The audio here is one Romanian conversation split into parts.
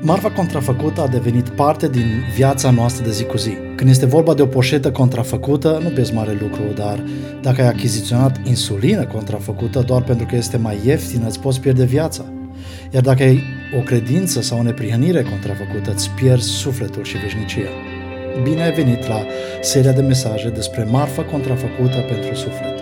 Marfa contrafăcută a devenit parte din viața noastră de zi cu zi. Când este vorba de o poșetă contrafăcută, nu pierzi mare lucru, dar dacă ai achiziționat insulină contrafăcută doar pentru că este mai ieftină, îți poți pierde viața. Iar dacă ai o credință sau o neprihănire contrafăcută, îți pierzi sufletul și veșnicia. Bine ai venit la seria de mesaje despre marfa contrafăcută pentru suflet.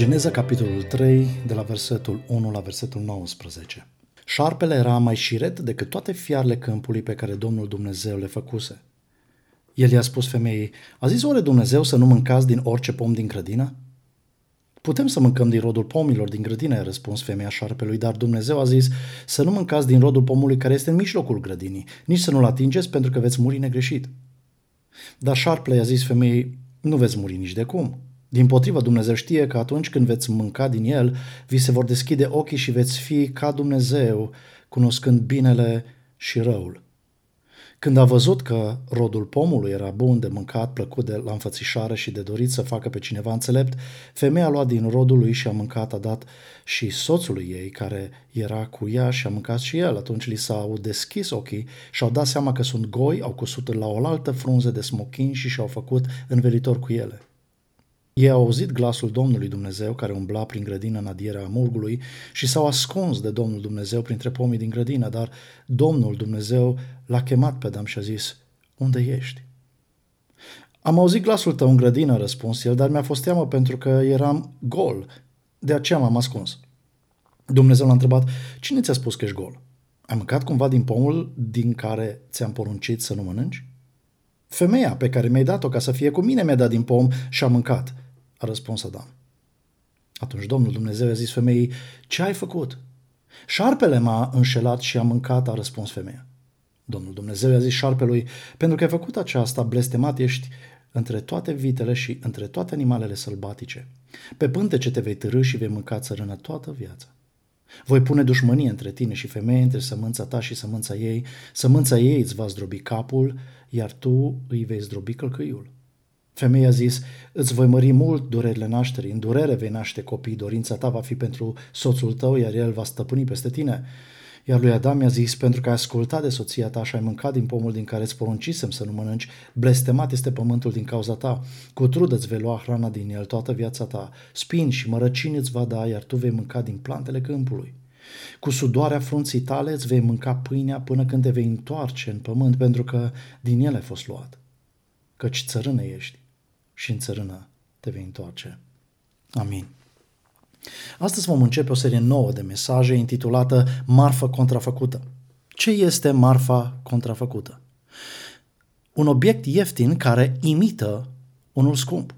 Geneza, capitolul 3, de la versetul 1 la versetul 19. Șarpele era mai șiret decât toate fiarele câmpului pe care Domnul Dumnezeu le făcuse. El i-a spus femeii, a zis oare Dumnezeu să nu mâncați din orice pom din grădină? Putem să mâncăm din rodul pomilor din grădină, a răspuns femeia șarpelui, dar Dumnezeu a zis să nu mâncați din rodul pomului care este în mijlocul grădinii, nici să nu-l atingeți pentru că veți muri negreșit. Dar șarpele i-a zis femeii, nu veți muri nici de cum. Din potrivă, Dumnezeu știe că atunci când veți mânca din el, vi se vor deschide ochii și veți fi ca Dumnezeu, cunoscând binele și răul. Când a văzut că rodul pomului era bun de mâncat, plăcut de la înfățișare și de dorit să facă pe cineva înțelept, femeia a luat din rodul lui și a mâncat, a dat și soțului ei, care era cu ea și a mâncat și el. Atunci li s-au deschis ochii și au dat seama că sunt goi, au cusut la oaltă frunze de smochin și și-au făcut învelitor cu ele. Ei au auzit glasul Domnului Dumnezeu care umbla prin grădină în adierea murgului și s-au ascuns de Domnul Dumnezeu printre pomii din grădină, dar Domnul Dumnezeu l-a chemat pe Adam și a zis, unde ești? Am auzit glasul tău în grădină, a răspuns el, dar mi-a fost teamă pentru că eram gol, de aceea m-am ascuns. Dumnezeu l-a întrebat, cine ți-a spus că ești gol? Ai mâncat cumva din pomul din care ți-am poruncit să nu mănânci? Femeia pe care mi-ai dat-o ca să fie cu mine mi-a dat din pom și a mâncat, a răspuns Adam. Atunci Domnul Dumnezeu a zis femeii, ce ai făcut? Șarpele m-a înșelat și a mâncat, a răspuns femeia. Domnul Dumnezeu i-a zis șarpelui, pentru că ai făcut aceasta, blestemat ești între toate vitele și între toate animalele sălbatice. Pe pântece te vei târâ și vei mânca țărână toată viața. Voi pune dușmănie între tine și femeie, între sămânța ta și sămânța ei. Sămânța ei îți va zdrobi capul, iar tu îi vei zdrobi călcâiul. Femeia a zis, îți voi mări mult durerile nașterii, în durere vei naște copii, dorința ta va fi pentru soțul tău, iar el va stăpâni peste tine. Iar lui Adam i-a zis, pentru că ai ascultat de soția ta și ai mâncat din pomul din care îți poruncisem să nu mănânci, blestemat este pământul din cauza ta. Cu trudă îți vei lua hrana din el toată viața ta. Spini și mărăcini îți va da, iar tu vei mânca din plantele câmpului. Cu sudoarea frunții tale îți vei mânca pâinea până când te vei întoarce în pământ, pentru că din el ai fost luat. Căci țărână ești și în țărână te vei întoarce. Amin. Astăzi vom începe o serie nouă de mesaje intitulată Marfă contrafăcută. Ce este marfa contrafăcută? Un obiect ieftin care imită unul scump.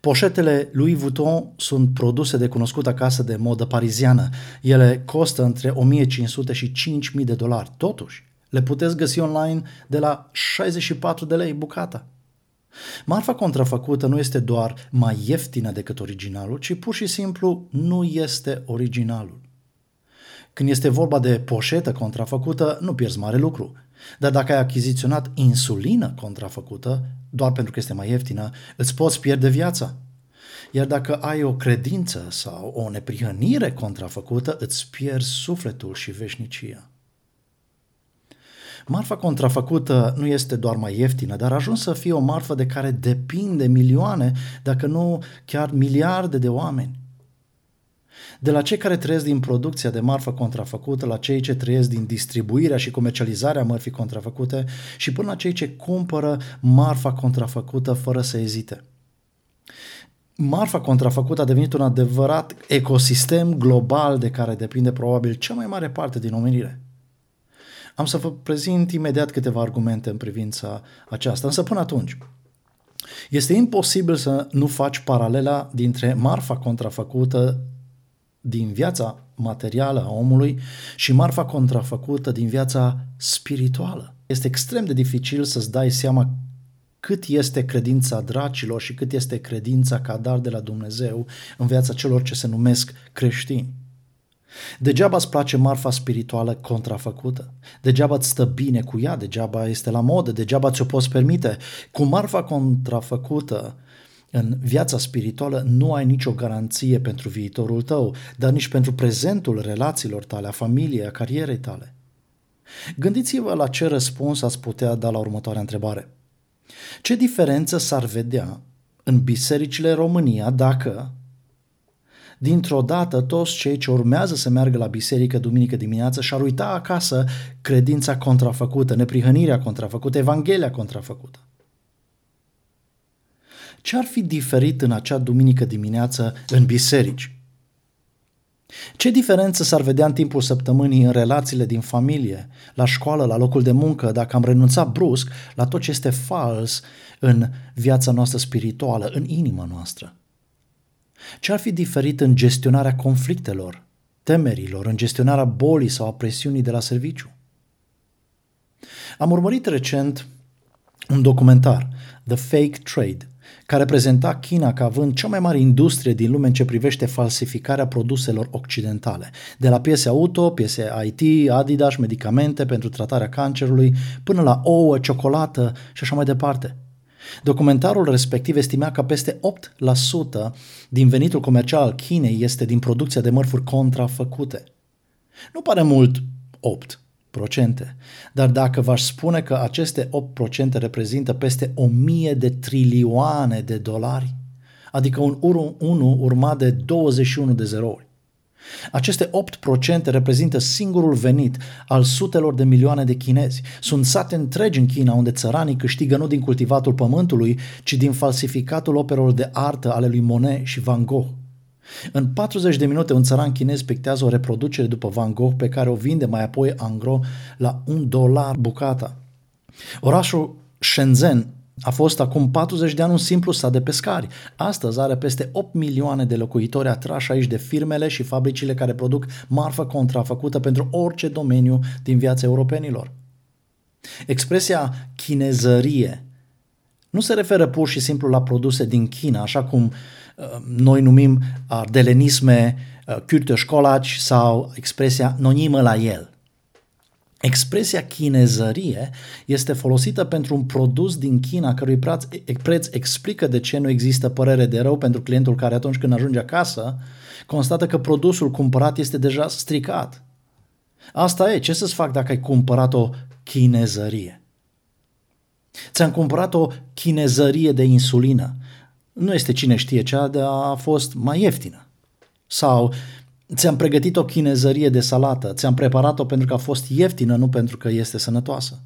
Poșetele Louis Vuitton sunt produse de cunoscută casă de modă pariziană. Ele costă între 1500 și 5000 de dolari. Totuși, le puteți găsi online de la 64 de lei bucata. Marfa contrafăcută nu este doar mai ieftină decât originalul, ci pur și simplu nu este originalul. Când este vorba de poșetă contrafăcută, nu pierzi mare lucru. Dar dacă ai achiziționat insulină contrafăcută, doar pentru că este mai ieftină, îți poți pierde viața. Iar dacă ai o credință sau o neprihănire contrafăcută, îți pierzi sufletul și veșnicia. Marfa contrafăcută nu este doar mai ieftină, dar a ajuns să fie o marfă de care depinde milioane, dacă nu chiar miliarde de oameni. De la cei care trăiesc din producția de marfă contrafăcută, la cei ce trăiesc din distribuirea și comercializarea mărfii contrafăcute și până la cei ce cumpără marfa contrafăcută fără să ezite. Marfa contrafăcută a devenit un adevărat ecosistem global de care depinde probabil cea mai mare parte din omenire. Am să vă prezint imediat câteva argumente în privința aceasta, însă până atunci, este imposibil să nu faci paralela dintre marfa contrafăcută din viața materială a omului și marfa contrafăcută din viața spirituală. Este extrem de dificil să-ți dai seama cât este credința dracilor și cât este credința ca dar de la Dumnezeu în viața celor ce se numesc creștini. Degeaba îți place marfa spirituală contrafăcută, degeaba îți stă bine cu ea, degeaba este la modă, degeaba ți-o poți permite. Cu marfa contrafăcută În viața spirituală nu ai nicio garanție pentru viitorul tău, dar nici pentru prezentul relațiilor tale, a familiei, a carierei tale. Gândiți-vă la ce răspuns ați putea da la următoarea întrebare. Ce diferență s-ar vedea în bisericile România dacă dintr-o dată toți cei ce urmează să meargă la biserică duminică dimineață și-ar uita acasă credința contrafăcută, neprihănirea contrafăcută, Evanghelia contrafăcută. Ce ar fi diferit în acea duminică dimineață în biserici? Ce diferență s-ar vedea în timpul săptămânii în relațiile din familie, la școală, la locul de muncă, dacă am renunțat brusc la tot ce este fals în viața noastră spirituală, în inima noastră? Ce ar fi diferit în gestionarea conflictelor, temerilor, în gestionarea bolii sau a presiunii de la serviciu? Am urmărit recent un documentar, The Fake Trade, care prezenta China ca având cea mai mare industrie din lume în ce privește falsificarea produselor occidentale, de la piese auto, piese IT, Adidas, medicamente pentru tratarea cancerului, până la ouă, ciocolată și așa mai departe. Documentarul respectiv estimea că peste 8% din venitul comercial al Chinei este din producția de mărfuri contrafăcute. Nu pare mult 8, procente. Dar dacă v-aș spune că aceste 8% reprezintă peste 1000 de trilioane de dolari, adică un 1 urmat de 21 de zerouri, aceste 8% reprezintă singurul venit al sutelor de milioane de chinezi. Sunt sate întregi în China unde țăranii câștigă nu din cultivatul pământului, ci din falsificatul operelor de artă ale lui Monet și Van Gogh. În 40 de minute un țăran chinez pictează o reproducere după Van Gogh pe care o vinde mai apoi angro la un dolar bucata. Orașul Shenzhen a fost acum 40 de ani un simplu sat de pescari. Astăzi are peste 8 milioane de locuitori atrași aici de firmele și fabricile care produc marfă contrafăcută pentru orice domeniu din viața europenilor. Expresia chinezărie nu se referă pur și simplu la produse din China, așa cum uh, noi numim ardelenisme, uh, curte școlaci sau expresia nonimă la el – Expresia chinezărie este folosită pentru un produs din China cărui preț, preț explică de ce nu există părere de rău pentru clientul care atunci când ajunge acasă constată că produsul cumpărat este deja stricat. Asta e, ce să-ți fac dacă ai cumpărat o chinezărie? Ți-am cumpărat o chinezărie de insulină. Nu este cine știe cea, dar a fost mai ieftină. Sau Ți-am pregătit o chinezărie de salată, ți-am preparat-o pentru că a fost ieftină, nu pentru că este sănătoasă.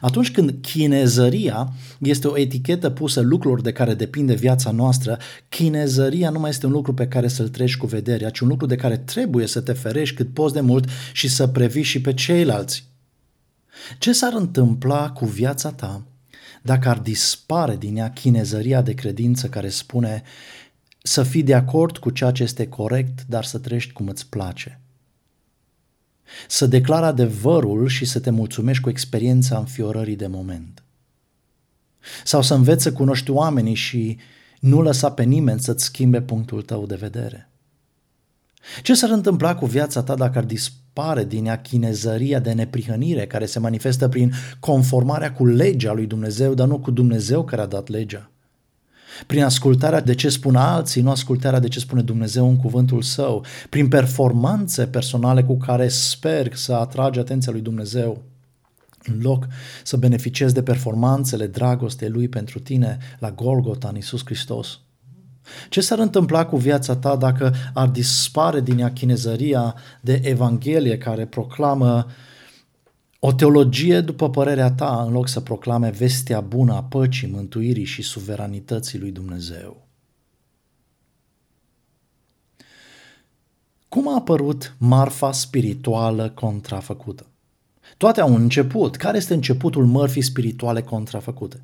Atunci când chinezăria este o etichetă pusă lucrurilor de care depinde viața noastră, chinezăria nu mai este un lucru pe care să-l treci cu vederea, ci un lucru de care trebuie să te ferești cât poți de mult și să previi și pe ceilalți. Ce s-ar întâmpla cu viața ta dacă ar dispare din ea chinezăria de credință care spune să fii de acord cu ceea ce este corect, dar să trăiești cum îți place. Să declari adevărul și să te mulțumești cu experiența înfiorării de moment. Sau să înveți să cunoști oamenii și nu lăsa pe nimeni să-ți schimbe punctul tău de vedere. Ce s-ar întâmpla cu viața ta dacă ar dispare din ea chinezăria de neprihănire care se manifestă prin conformarea cu legea lui Dumnezeu, dar nu cu Dumnezeu care a dat legea? Prin ascultarea de ce spun alții, nu ascultarea de ce spune Dumnezeu în cuvântul său, prin performanțe personale cu care sper să atragi atenția lui Dumnezeu, în loc să beneficiezi de performanțele dragostei lui pentru tine la Golgota în Iisus Hristos. Ce s-ar întâmpla cu viața ta dacă ar dispare din ea chinezăria de Evanghelie care proclamă uh, o teologie, după părerea ta, în loc să proclame vestea bună a păcii, mântuirii și suveranității lui Dumnezeu. Cum a apărut marfa spirituală contrafăcută? Toate au un început. Care este începutul mărfii spirituale contrafăcute?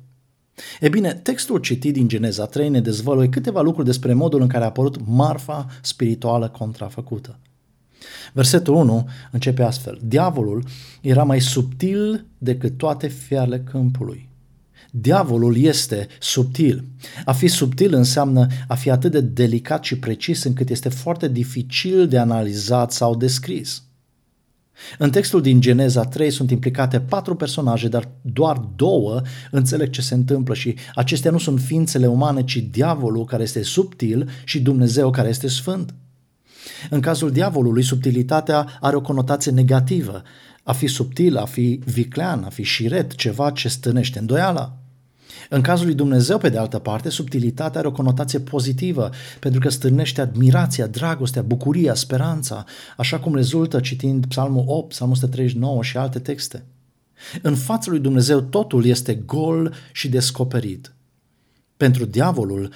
E bine, textul citit din Geneza 3 ne dezvăluie câteva lucruri despre modul în care a apărut marfa spirituală contrafăcută. Versetul 1 începe astfel. Diavolul era mai subtil decât toate fiarele câmpului. Diavolul este subtil. A fi subtil înseamnă a fi atât de delicat și precis încât este foarte dificil de analizat sau descris. În textul din Geneza 3 sunt implicate patru personaje, dar doar două înțeleg ce se întâmplă și acestea nu sunt ființele umane, ci diavolul care este subtil și Dumnezeu care este sfânt. În cazul diavolului, subtilitatea are o conotație negativă. A fi subtil, a fi viclean, a fi șiret, ceva ce stânește îndoiala. În cazul lui Dumnezeu, pe de altă parte, subtilitatea are o conotație pozitivă, pentru că stârnește admirația, dragostea, bucuria, speranța, așa cum rezultă citind Psalmul 8, Psalmul 139 și alte texte. În fața lui Dumnezeu totul este gol și descoperit. Pentru diavolul,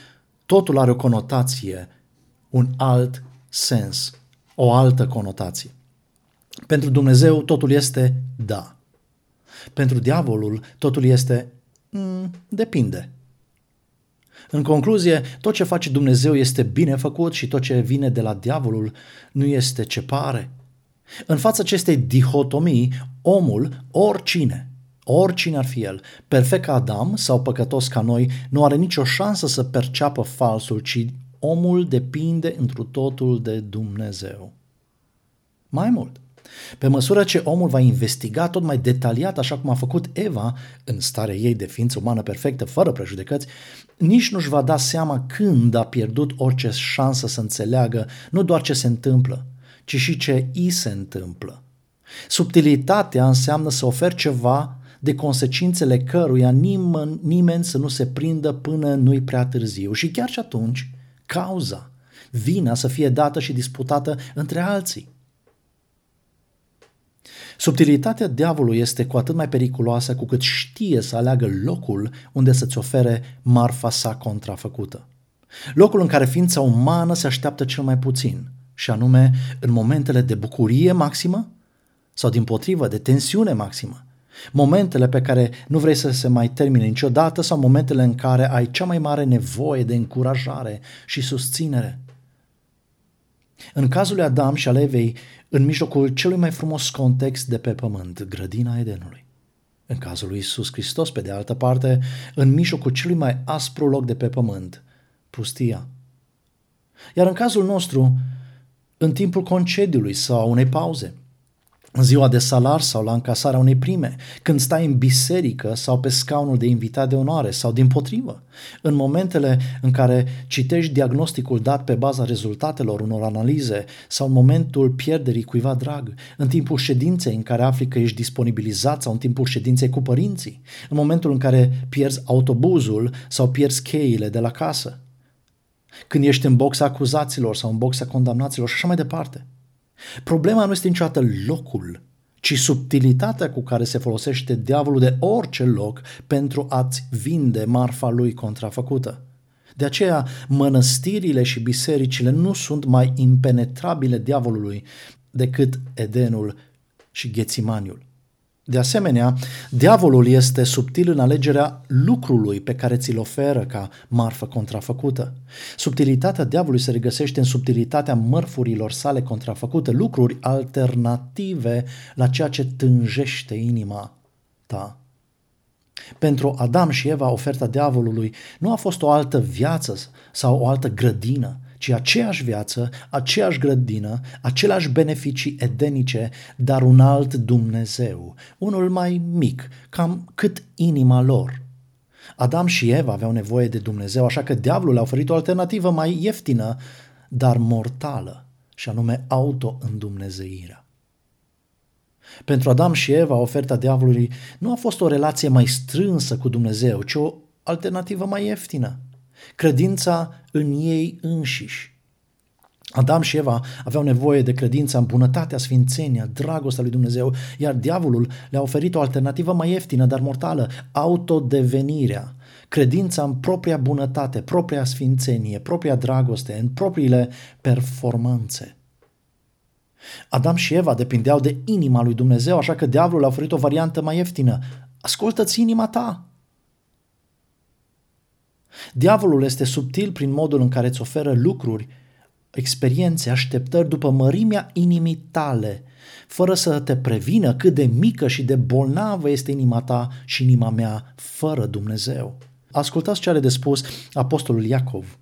totul are o conotație, un alt sens, o altă conotație. Pentru Dumnezeu totul este da. Pentru diavolul totul este Mm, depinde. În concluzie, tot ce face Dumnezeu este bine făcut și tot ce vine de la diavolul nu este ce pare. În fața acestei dihotomii, omul, oricine, oricine ar fi el, perfect ca Adam sau păcătos ca noi, nu are nicio șansă să perceapă falsul, ci omul depinde întru totul de Dumnezeu. Mai mult, pe măsură ce omul va investiga tot mai detaliat, așa cum a făcut Eva, în starea ei de ființă umană perfectă, fără prejudecăți, nici nu-și va da seama când a pierdut orice șansă să înțeleagă nu doar ce se întâmplă, ci și ce îi se întâmplă. Subtilitatea înseamnă să oferi ceva de consecințele căruia nimeni, nimeni să nu se prindă până nu-i prea târziu. Și chiar și atunci, cauza, vina să fie dată și disputată între alții. Subtilitatea diavolului este cu atât mai periculoasă cu cât știe să aleagă locul unde să-ți ofere marfa sa contrafăcută. Locul în care ființa umană se așteaptă cel mai puțin, și anume în momentele de bucurie maximă sau din potrivă de tensiune maximă. Momentele pe care nu vrei să se mai termine niciodată sau momentele în care ai cea mai mare nevoie de încurajare și susținere. În cazul lui Adam și al Evei, în mijlocul celui mai frumos context de pe pământ, grădina Edenului. În cazul lui Isus Hristos, pe de altă parte, în mijlocul celui mai aspru loc de pe pământ, pustia. Iar în cazul nostru, în timpul concediului sau unei pauze, în ziua de salar sau la încasarea unei prime, când stai în biserică sau pe scaunul de invitat de onoare sau din potrivă, în momentele în care citești diagnosticul dat pe baza rezultatelor unor analize sau în momentul pierderii cuiva drag, în timpul ședinței în care afli că ești disponibilizat sau în timpul ședinței cu părinții, în momentul în care pierzi autobuzul sau pierzi cheile de la casă, când ești în boxa acuzaților sau în boxa condamnaților și așa mai departe. Problema nu este niciodată locul, ci subtilitatea cu care se folosește diavolul de orice loc pentru a-ți vinde marfa lui contrafăcută. De aceea, mănăstirile și bisericile nu sunt mai impenetrabile diavolului decât Edenul și Ghețimaniul. De asemenea, diavolul este subtil în alegerea lucrului pe care ți-l oferă ca marfă contrafăcută. Subtilitatea diavolului se regăsește în subtilitatea mărfurilor sale contrafăcute, lucruri alternative la ceea ce tânjește inima ta. Pentru Adam și Eva, oferta diavolului nu a fost o altă viață sau o altă grădină, ci aceeași viață, aceeași grădină, aceleași beneficii edenice, dar un alt Dumnezeu, unul mai mic, cam cât inima lor. Adam și Eva aveau nevoie de Dumnezeu, așa că diavolul a oferit o alternativă mai ieftină, dar mortală, și anume auto-îndumnezeirea. Pentru Adam și Eva, oferta diavolului nu a fost o relație mai strânsă cu Dumnezeu, ci o alternativă mai ieftină credința în ei înșiși. Adam și Eva aveau nevoie de credința în bunătatea, sfințenia, dragostea lui Dumnezeu, iar diavolul le-a oferit o alternativă mai ieftină, dar mortală, autodevenirea, credința în propria bunătate, propria sfințenie, propria dragoste, în propriile performanțe. Adam și Eva depindeau de inima lui Dumnezeu, așa că diavolul le-a oferit o variantă mai ieftină. Ascultă-ți inima ta, Diavolul este subtil prin modul în care îți oferă lucruri, experiențe, așteptări după mărimea inimii tale, fără să te prevină cât de mică și de bolnavă este inima ta și inima mea fără Dumnezeu. Ascultați ce are de spus apostolul Iacov.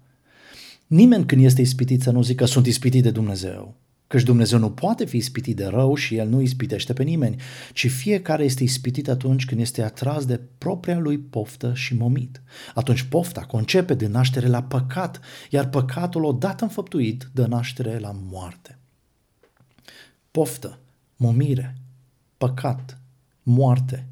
Nimeni când este ispitit să nu zică sunt ispitit de Dumnezeu. Căci Dumnezeu nu poate fi ispitit de rău și El nu ispitește pe nimeni, ci fiecare este ispitit atunci când este atras de propria lui poftă și momit. Atunci pofta concepe de naștere la păcat, iar păcatul odată înfăptuit dă naștere la moarte. Poftă, momire, păcat, moarte,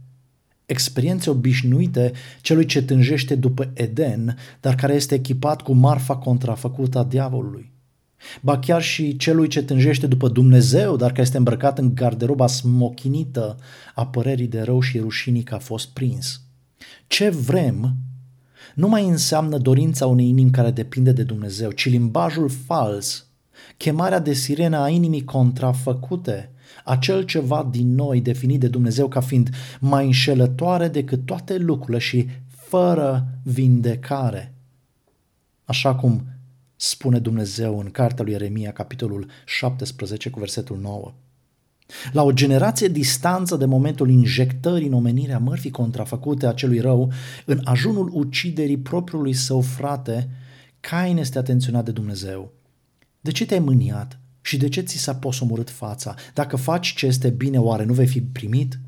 experiențe obișnuite celui ce tânjește după Eden, dar care este echipat cu marfa contrafăcută a diavolului. Ba chiar și celui ce tânjește după Dumnezeu, dar care este îmbrăcat în garderoba smochinită a părerii de rău și rușinii că a fost prins. Ce vrem nu mai înseamnă dorința unei inimi care depinde de Dumnezeu, ci limbajul fals, chemarea de sirenă a inimii contrafăcute, acel ceva din noi definit de Dumnezeu ca fiind mai înșelătoare decât toate lucrurile și fără vindecare. Așa cum spune Dumnezeu în cartea lui Ieremia, capitolul 17, cu versetul 9. La o generație distanță de momentul injectării în omenirea mărfii contrafăcute a celui rău, în ajunul uciderii propriului său frate, Cain este atenționat de Dumnezeu. De ce te-ai mâniat și de ce ți s-a posomorât fața? Dacă faci ce este bine, oare nu vei fi primit?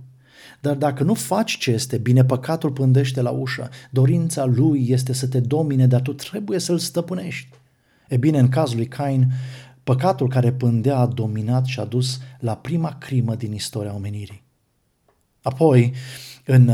Dar dacă nu faci ce este bine, păcatul pândește la ușă. Dorința lui este să te domine, dar tu trebuie să-l stăpânești. E bine, în cazul lui Cain, păcatul care pândea a dominat și a dus la prima crimă din istoria omenirii. Apoi, în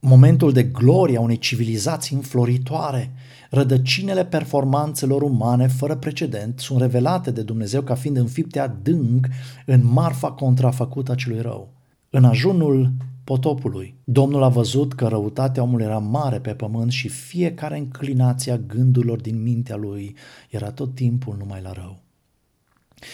momentul de glorie a unei civilizații înfloritoare, rădăcinile performanțelor umane fără precedent sunt revelate de Dumnezeu ca fiind înfipte adânc în marfa contrafăcută a celui rău. În ajunul potopului. Domnul a văzut că răutatea omului era mare pe pământ și fiecare înclinație a gândurilor din mintea lui era tot timpul numai la rău.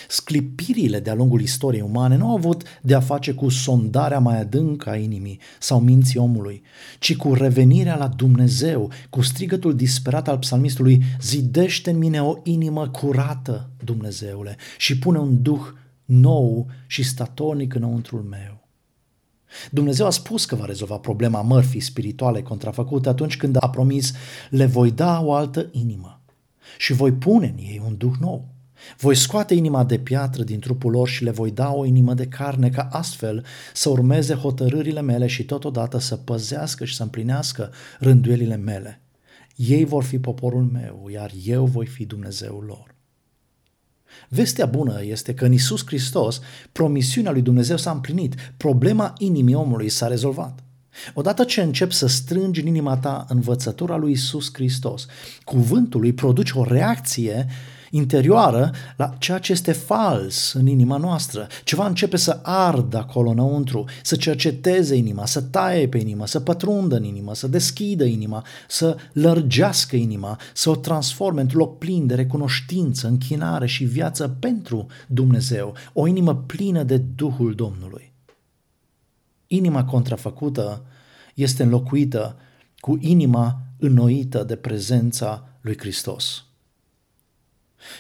Sclipirile de-a lungul istoriei umane nu au avut de a face cu sondarea mai adâncă a inimii sau minții omului, ci cu revenirea la Dumnezeu, cu strigătul disperat al psalmistului, zidește în mine o inimă curată, Dumnezeule, și pune un duh nou și statornic înăuntrul meu. Dumnezeu a spus că va rezolva problema mărfii spirituale contrafăcute atunci când a promis le voi da o altă inimă și voi pune în ei un duh nou. Voi scoate inima de piatră din trupul lor și le voi da o inimă de carne ca astfel să urmeze hotărârile mele și totodată să păzească și să împlinească rânduielile mele. Ei vor fi poporul meu, iar eu voi fi Dumnezeul lor. Vestea bună este că în Isus Hristos promisiunea lui Dumnezeu s-a împlinit, problema inimii omului s-a rezolvat. Odată ce începi să strângi în inima ta învățătura lui Isus Hristos, cuvântul lui produce o reacție interioară la ceea ce este fals în inima noastră. Ceva începe să ardă acolo înăuntru, să cerceteze inima, să taie pe inimă, să pătrundă în inimă, să deschidă inima, să lărgească inima, să o transforme într-un loc plin de recunoștință, închinare și viață pentru Dumnezeu, o inimă plină de Duhul Domnului. Inima contrafăcută este înlocuită cu inima înnoită de prezența lui Hristos.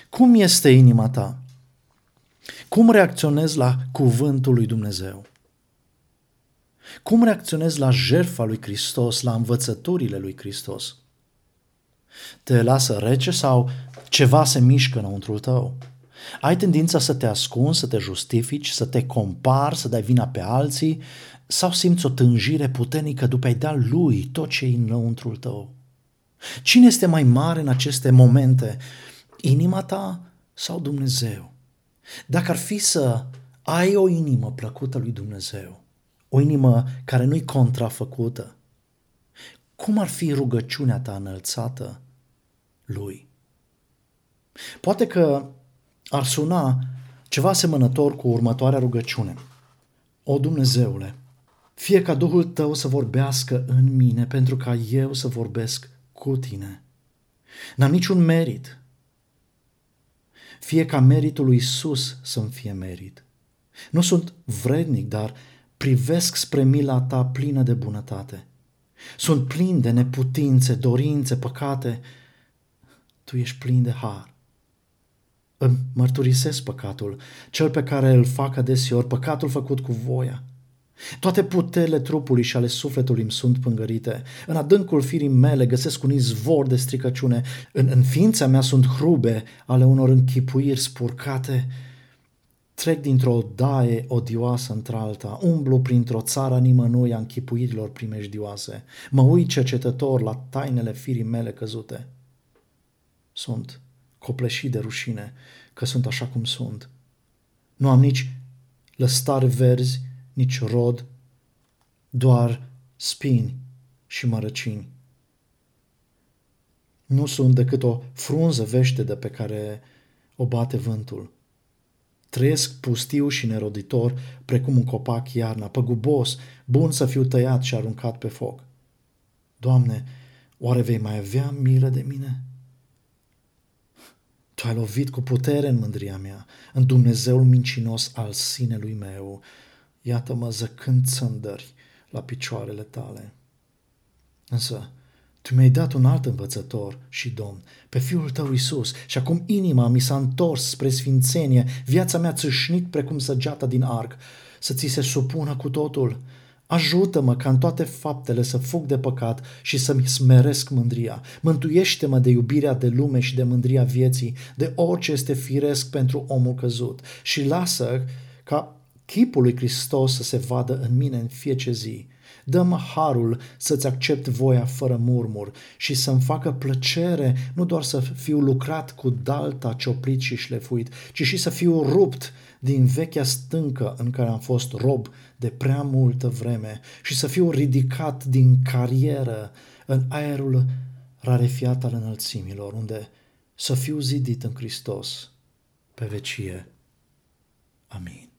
Cum este inima ta? Cum reacționezi la cuvântul lui Dumnezeu? Cum reacționezi la jertfa lui Hristos, la învățăturile lui Hristos? Te lasă rece sau ceva se mișcă înăuntru tău? Ai tendința să te ascunzi, să te justifici, să te compari, să dai vina pe alții sau simți o tânjire puternică după a da lui tot ce e înăuntrul tău? Cine este mai mare în aceste momente inima ta sau Dumnezeu? Dacă ar fi să ai o inimă plăcută lui Dumnezeu, o inimă care nu-i contrafăcută, cum ar fi rugăciunea ta înălțată lui? Poate că ar suna ceva asemănător cu următoarea rugăciune. O Dumnezeule, fie ca Duhul tău să vorbească în mine pentru ca eu să vorbesc cu tine. N-am niciun merit, fie ca meritul lui Isus să-mi fie merit. Nu sunt vrednic, dar privesc spre mila ta plină de bunătate. Sunt plin de neputințe, dorințe, păcate. Tu ești plin de har. Îmi mărturisesc păcatul, cel pe care îl fac adeseori, păcatul făcut cu voia. Toate puterile trupului și ale sufletului îmi sunt pângărite. În adâncul firii mele găsesc un izvor de stricăciune. În, în ființa mea sunt hrube ale unor închipuiri spurcate. trec dintr-o daie odioasă într-alta, umblu printr-o țară nimănui a închipuirilor primejdioase, mă uit cercetător la tainele firii mele căzute. Sunt copleșit de rușine că sunt așa cum sunt. Nu am nici lăstari verzi, nici rod, doar spini și mărăcini. Nu sunt decât o frunză veștedă pe care o bate vântul. Trăiesc pustiu și neroditor, precum un copac iarna, păgubos, bun să fiu tăiat și aruncat pe foc. Doamne, oare vei mai avea milă de mine? Tu ai lovit cu putere în mândria mea, în Dumnezeul mincinos al sinelui meu. Iată-mă zăcând țândări la picioarele tale. Însă, tu mi-ai dat un alt învățător și domn, pe Fiul tău Isus, și acum inima mi s-a întors spre sfințenie, viața mea țâșnit precum săgeata din arc, să ți se supună cu totul. Ajută-mă ca în toate faptele să fug de păcat și să-mi smeresc mândria. Mântuiește-mă de iubirea de lume și de mândria vieții, de orice este firesc pentru omul căzut și lasă ca chipul lui Hristos să se vadă în mine în fiecare zi Dă-mă harul să-ți accept voia fără murmur și să-mi facă plăcere nu doar să fiu lucrat cu dalta cioplit și șlefuit, ci și să fiu rupt din vechea stâncă în care am fost rob de prea multă vreme și să fiu ridicat din carieră în aerul rarefiat al înălțimilor, unde să fiu zidit în Hristos pe vecie. Amin.